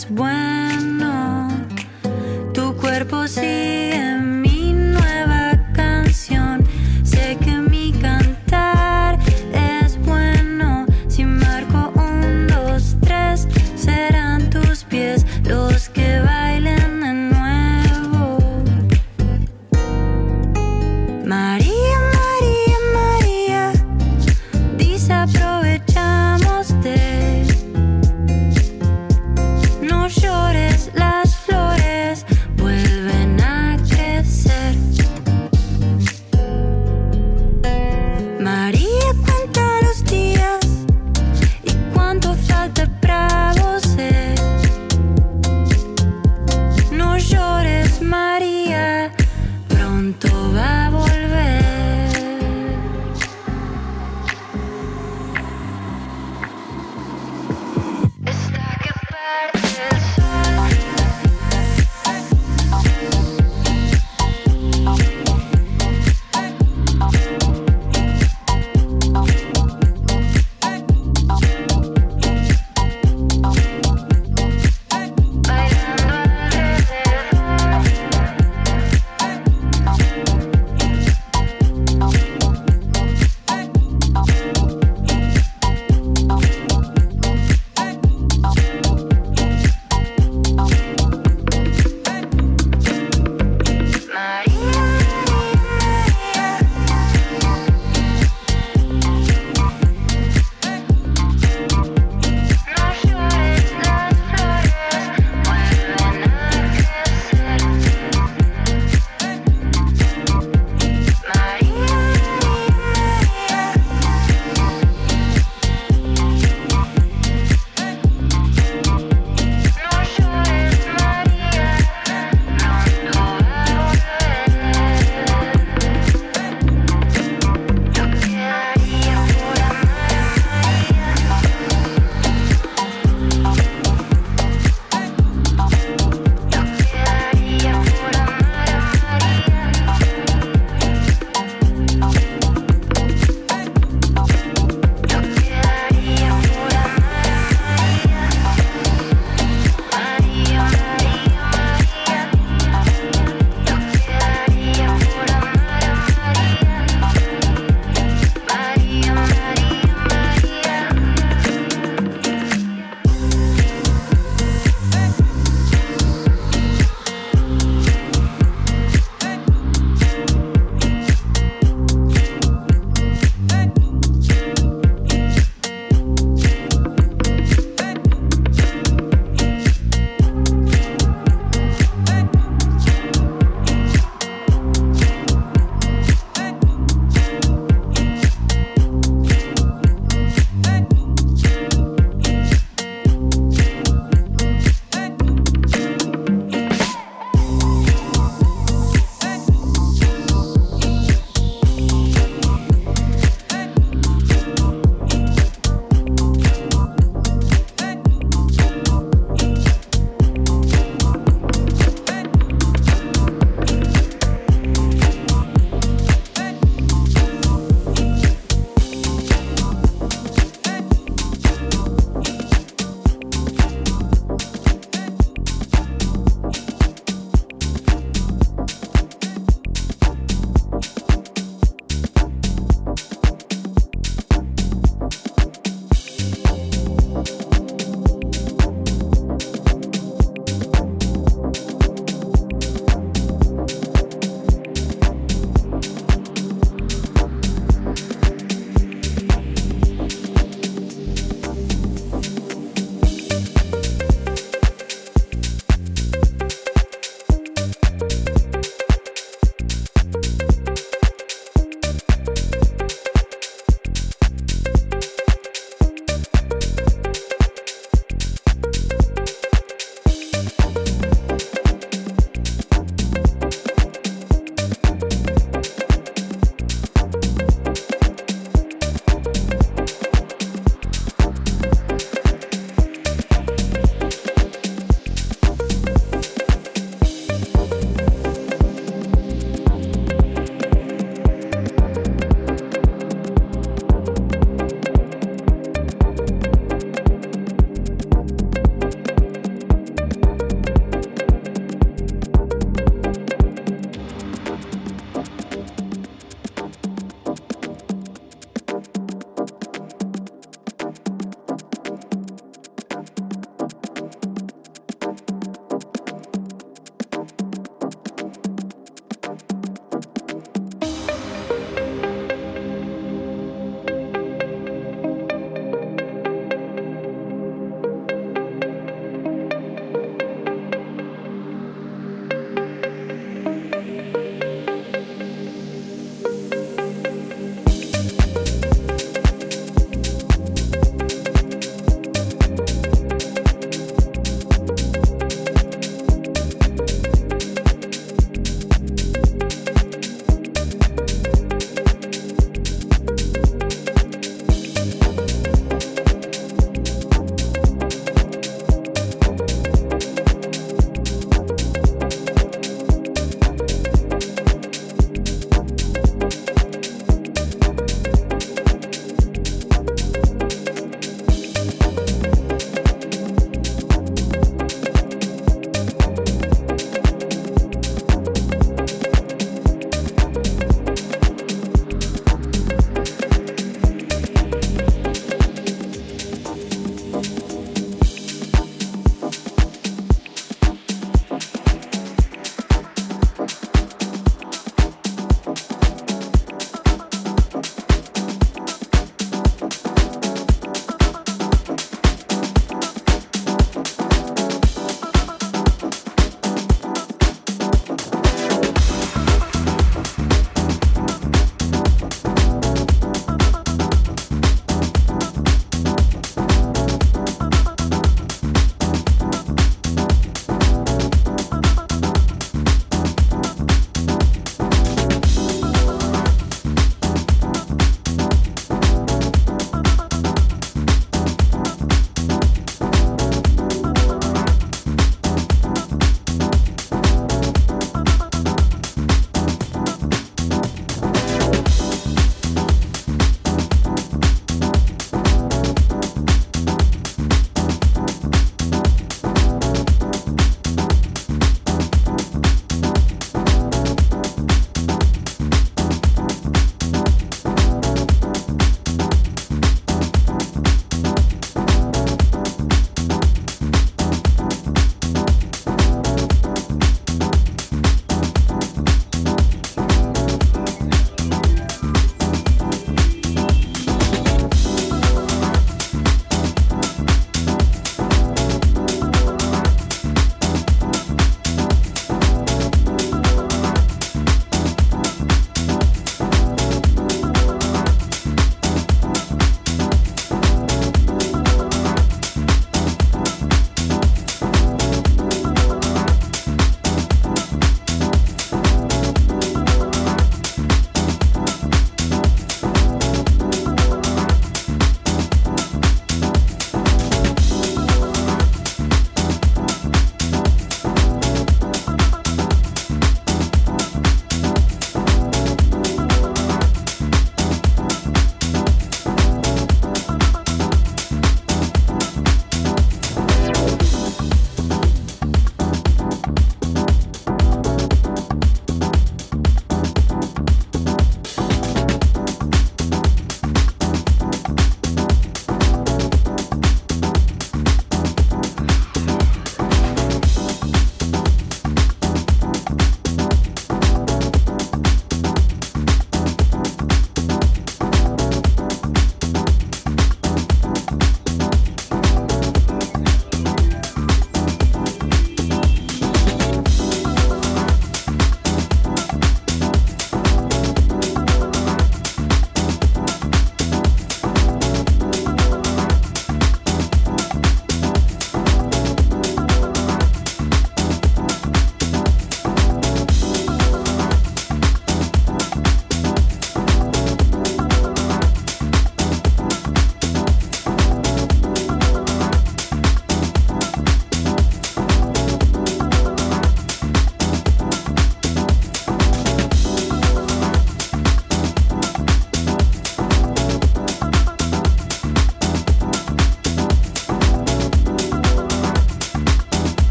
was one pronto